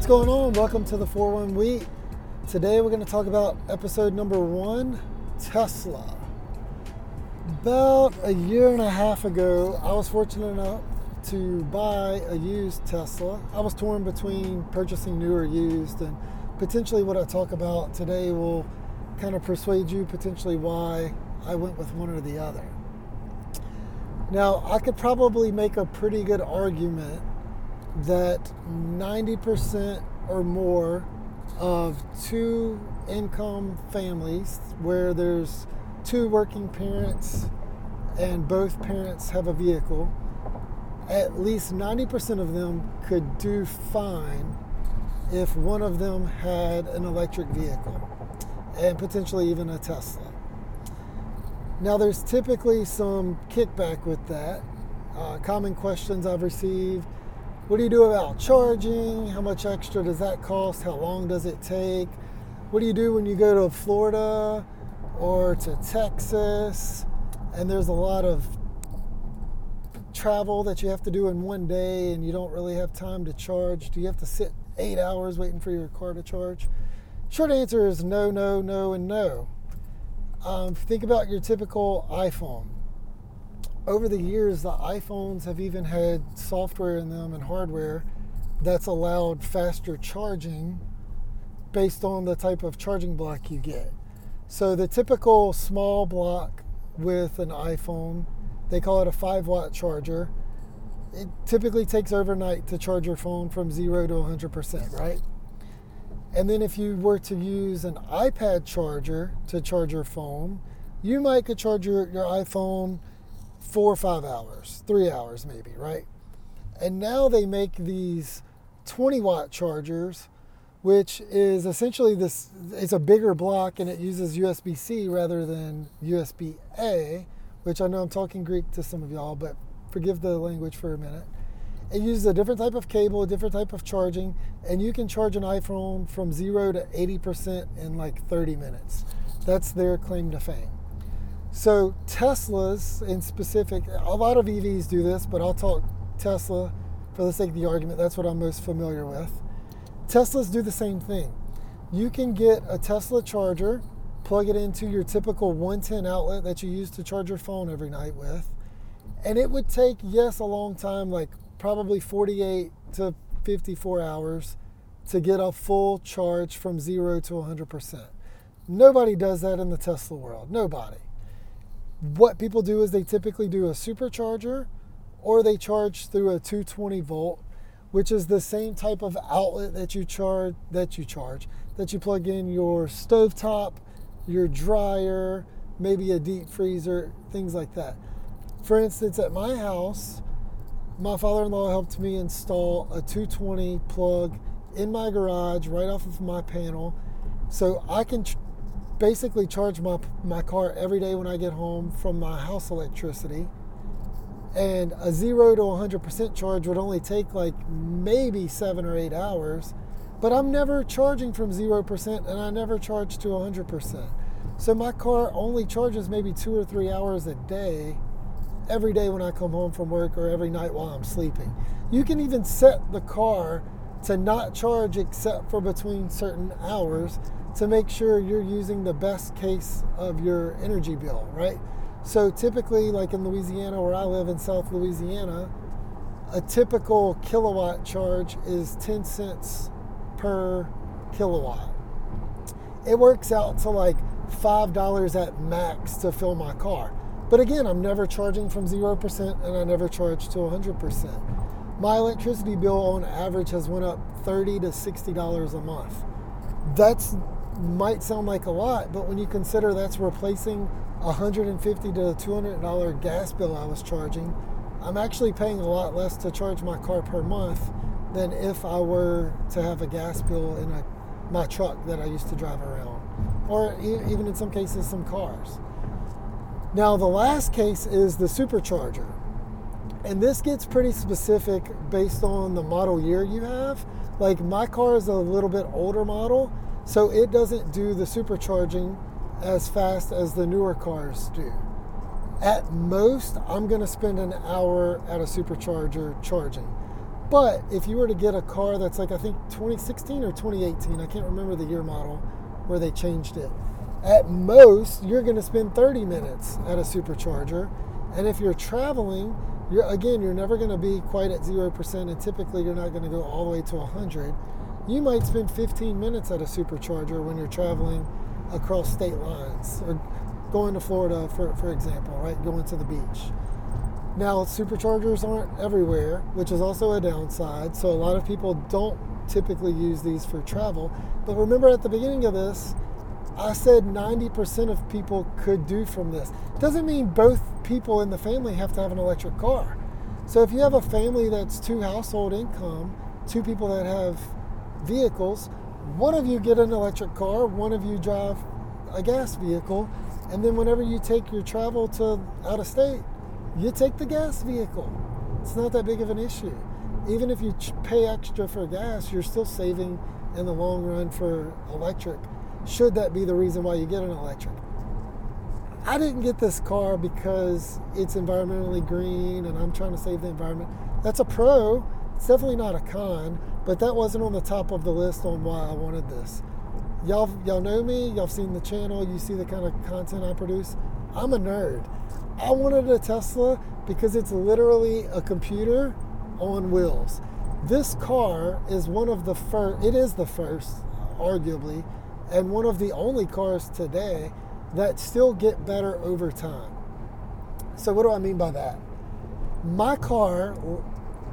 What's going on? Welcome to the 41 Wheat. Today we're going to talk about episode number one Tesla. About a year and a half ago, I was fortunate enough to buy a used Tesla. I was torn between purchasing new or used, and potentially what I talk about today will kind of persuade you potentially why I went with one or the other. Now, I could probably make a pretty good argument that 90% or more of two income families where there's two working parents and both parents have a vehicle, at least 90% of them could do fine if one of them had an electric vehicle and potentially even a Tesla. Now, there's typically some kickback with that. Uh, common questions I've received what do you do about charging? How much extra does that cost? How long does it take? What do you do when you go to Florida or to Texas and there's a lot of travel that you have to do in one day and you don't really have time to charge? Do you have to sit eight hours waiting for your car to charge? Short answer is no, no, no, and no. Um, think about your typical iPhone over the years, the iPhones have even had software in them and hardware that's allowed faster charging based on the type of charging block you get. So the typical small block with an iPhone, they call it a 5 watt charger. It typically takes overnight to charge your phone from 0 to 100%, right? And then if you were to use an iPad charger to charge your phone, you might could charge your, your iPhone four or five hours, three hours maybe, right? And now they make these 20 watt chargers, which is essentially this, it's a bigger block and it uses USB C rather than USB A, which I know I'm talking Greek to some of y'all, but forgive the language for a minute. It uses a different type of cable, a different type of charging, and you can charge an iPhone from zero to 80% in like 30 minutes. That's their claim to fame. So Teslas in specific, a lot of EVs do this, but I'll talk Tesla for the sake of the argument. That's what I'm most familiar with. Teslas do the same thing. You can get a Tesla charger, plug it into your typical 110 outlet that you use to charge your phone every night with, and it would take, yes, a long time, like probably 48 to 54 hours to get a full charge from zero to 100%. Nobody does that in the Tesla world. Nobody what people do is they typically do a supercharger or they charge through a 220 volt which is the same type of outlet that you charge that you charge that you plug in your stovetop your dryer maybe a deep freezer things like that. For instance at my house my father-in-law helped me install a 220 plug in my garage right off of my panel. So i can basically charge my, my car every day when I get home from my house electricity. And a zero to 100% charge would only take like maybe seven or eight hours. But I'm never charging from 0% and I never charge to 100%. So my car only charges maybe two or three hours a day every day when I come home from work or every night while I'm sleeping. You can even set the car to not charge except for between certain hours to make sure you're using the best case of your energy bill, right? So typically, like in Louisiana, where I live in South Louisiana, a typical kilowatt charge is 10 cents per kilowatt. It works out to like $5 at max to fill my car. But again, I'm never charging from 0% and I never charge to 100%. My electricity bill on average has went up 30 to $60 a month. That's might sound like a lot, but when you consider that's replacing a 150 to $200 gas bill I was charging, I'm actually paying a lot less to charge my car per month than if I were to have a gas bill in a, my truck that I used to drive around, or even in some cases, some cars. Now, the last case is the supercharger. And this gets pretty specific based on the model year you have. Like, my car is a little bit older model, so it doesn't do the supercharging as fast as the newer cars do. At most, I'm going to spend an hour at a supercharger charging. But if you were to get a car that's like I think 2016 or 2018, I can't remember the year model where they changed it. At most, you're going to spend 30 minutes at a supercharger, and if you're traveling, you're again you're never going to be quite at 0% and typically you're not going to go all the way to 100. You might spend 15 minutes at a supercharger when you're traveling across state lines or going to Florida for for example, right? Going to the beach. Now, superchargers aren't everywhere, which is also a downside. So, a lot of people don't typically use these for travel. But remember at the beginning of this, I said 90% of people could do from this. Doesn't mean both people in the family have to have an electric car. So, if you have a family that's two household income, two people that have vehicles, one of you get an electric car, one of you drive a gas vehicle, and then whenever you take your travel to out of state, you take the gas vehicle. It's not that big of an issue. Even if you pay extra for gas, you're still saving in the long run for electric. Should that be the reason why you get an electric? I didn't get this car because it's environmentally green and I'm trying to save the environment. That's a pro. It's definitely not a con, but that wasn't on the top of the list on why I wanted this. Y'all, y'all know me. Y'all seen the channel. You see the kind of content I produce. I'm a nerd. I wanted a Tesla because it's literally a computer on wheels. This car is one of the first, it is the first, arguably, and one of the only cars today that still get better over time. So, what do I mean by that? My car,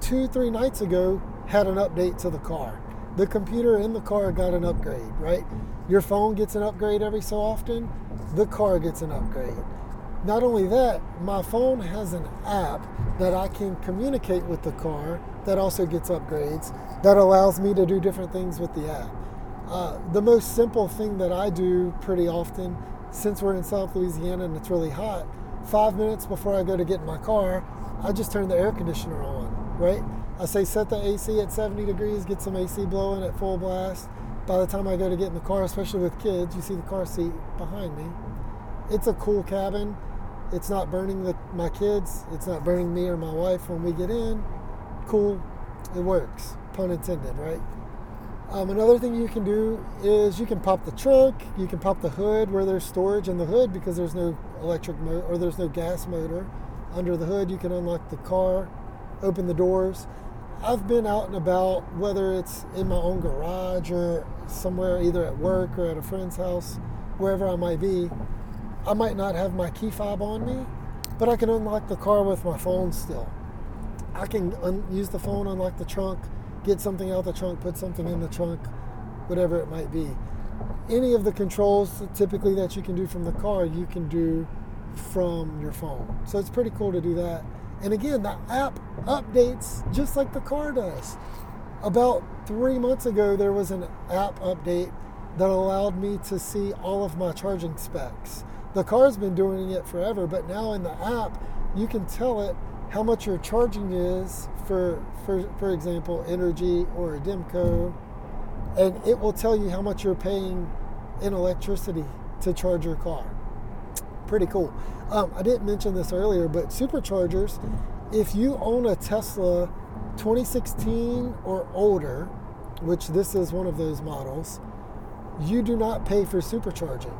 two, three nights ago, had an update to the car. The computer in the car got an upgrade, right? Your phone gets an upgrade every so often, the car gets an upgrade. Not only that, my phone has an app that I can communicate with the car that also gets upgrades that allows me to do different things with the app. Uh, the most simple thing that I do pretty often, since we're in South Louisiana and it's really hot, five minutes before I go to get in my car, I just turn the air conditioner on, right? I say set the AC at 70 degrees, get some AC blowing at full blast. By the time I go to get in the car, especially with kids, you see the car seat behind me. It's a cool cabin. It's not burning the, my kids. It's not burning me or my wife when we get in. Cool. It works. Pun intended, right? Um, another thing you can do is you can pop the trunk, you can pop the hood where there's storage in the hood because there's no electric motor or there's no gas motor under the hood. You can unlock the car, open the doors. I've been out and about, whether it's in my own garage or somewhere, either at work or at a friend's house, wherever I might be, I might not have my key fob on me, but I can unlock the car with my phone still. I can un- use the phone, unlock the trunk, get something out the trunk, put something in the trunk, whatever it might be. Any of the controls typically that you can do from the car, you can do from your phone. So it's pretty cool to do that. And again, the app updates just like the car does. About three months ago, there was an app update that allowed me to see all of my charging specs the car's been doing it forever, but now in the app, you can tell it how much your charging is for, for, for example, Entergy or a Demco, and it will tell you how much you're paying in electricity to charge your car. Pretty cool. Um, I didn't mention this earlier, but superchargers, if you own a Tesla 2016 or older, which this is one of those models, you do not pay for supercharging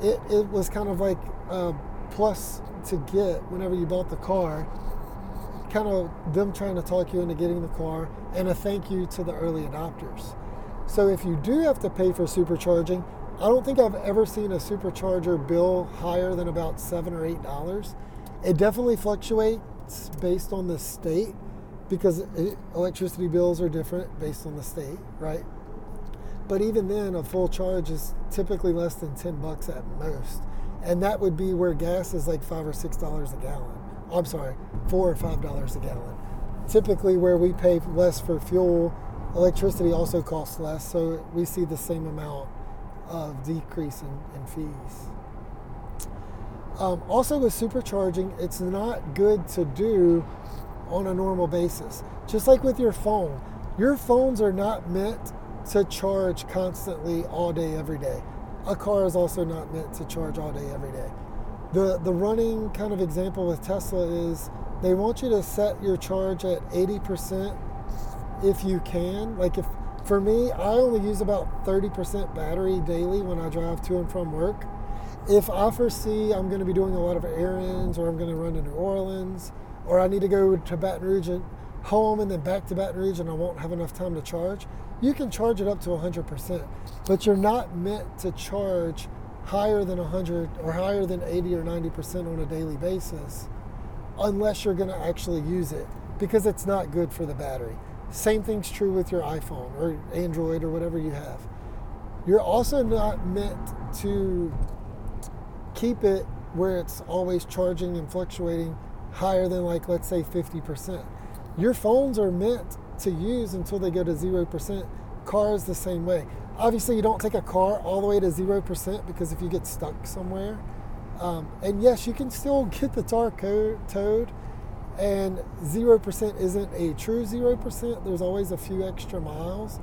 it, it was kind of like a plus to get whenever you bought the car kind of them trying to talk you into getting the car and a thank you to the early adopters so if you do have to pay for supercharging i don't think i've ever seen a supercharger bill higher than about seven or eight dollars it definitely fluctuates based on the state because it, electricity bills are different based on the state right but even then, a full charge is typically less than 10 bucks at most. And that would be where gas is like five or six dollars a gallon. I'm sorry, four or five dollars a gallon. Typically, where we pay less for fuel, electricity also costs less, so we see the same amount of decrease in, in fees. Um, also, with supercharging, it's not good to do on a normal basis. Just like with your phone, your phones are not meant to charge constantly all day, every day. A car is also not meant to charge all day, every day. The, the running kind of example with Tesla is they want you to set your charge at 80% if you can. Like if for me, I only use about 30% battery daily when I drive to and from work. If I foresee I'm going to be doing a lot of errands or I'm going to run to New Orleans or I need to go to Baton Rouge and home and then back to Baton Rouge and I won't have enough time to charge, you can charge it up to 100%. But you're not meant to charge higher than 100 or higher than 80 or 90% on a daily basis unless you're going to actually use it because it's not good for the battery. Same thing's true with your iPhone or Android or whatever you have. You're also not meant to keep it where it's always charging and fluctuating higher than like let's say 50%. Your phones are meant to use until they go to 0%. Cars the same way. Obviously, you don't take a car all the way to 0% because if you get stuck somewhere, um, and yes, you can still get the tar towed, and 0% isn't a true 0%. There's always a few extra miles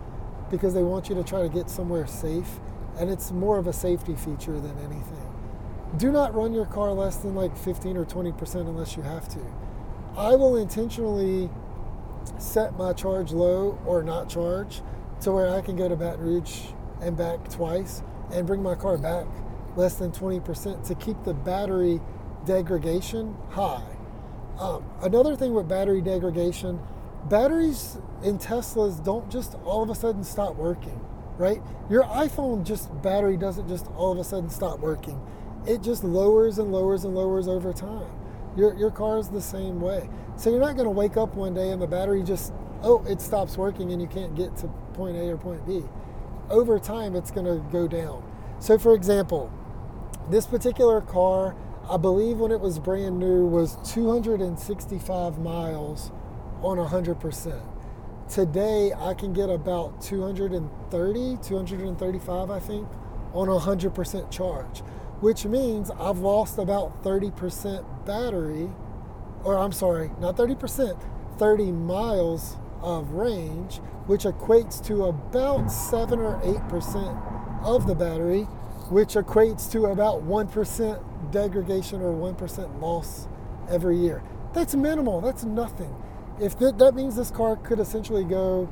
because they want you to try to get somewhere safe, and it's more of a safety feature than anything. Do not run your car less than like 15 or 20% unless you have to. I will intentionally set my charge low or not charge to where I can go to Baton Rouge and back twice and bring my car back less than 20% to keep the battery degradation high. Um, another thing with battery degradation, batteries in Teslas don't just all of a sudden stop working, right? Your iPhone just battery doesn't just all of a sudden stop working. It just lowers and lowers and lowers over time. Your, your car is the same way. So you're not going to wake up one day and the battery just, oh, it stops working and you can't get to point A or point B. Over time, it's going to go down. So, for example, this particular car, I believe when it was brand new, was 265 miles on 100%. Today, I can get about 230, 235, I think, on 100% charge, which means I've lost about 30% battery, or I'm sorry, not 30%, 30 miles of range, which equates to about 7 or 8% of the battery which equates to about 1% degradation or 1% loss every year. That's minimal, that's nothing. If th- that means this car could essentially go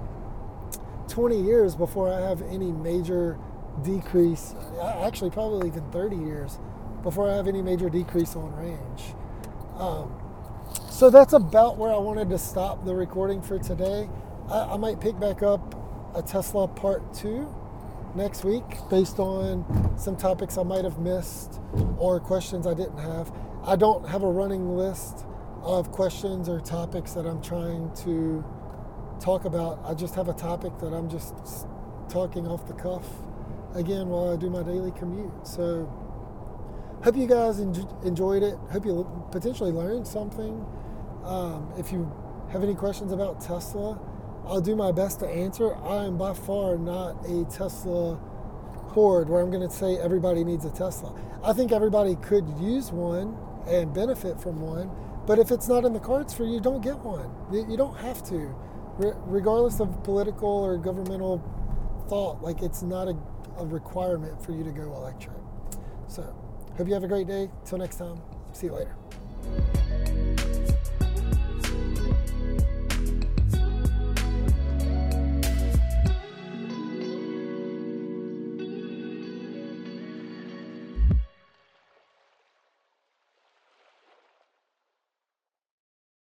20 years before I have any major decrease, actually, probably even 30 years before I have any major decrease on range. Um, so that's about where I wanted to stop the recording for today. I, I might pick back up a Tesla part two next week based on some topics I might have missed or questions I didn't have. I don't have a running list of questions or topics that I'm trying to talk about. I just have a topic that I'm just talking off the cuff again while I do my daily commute. So, hope you guys enjoyed it. Hope you potentially learned something. Um, if you have any questions about Tesla, I'll do my best to answer. I am by far not a Tesla horde where I'm going to say everybody needs a Tesla. I think everybody could use one and benefit from one, but if it's not in the cards for you, don't get one. You don't have to, regardless of political or governmental thought. Like it's not a, a requirement for you to go electric. So, hope you have a great day. Till next time, see you later.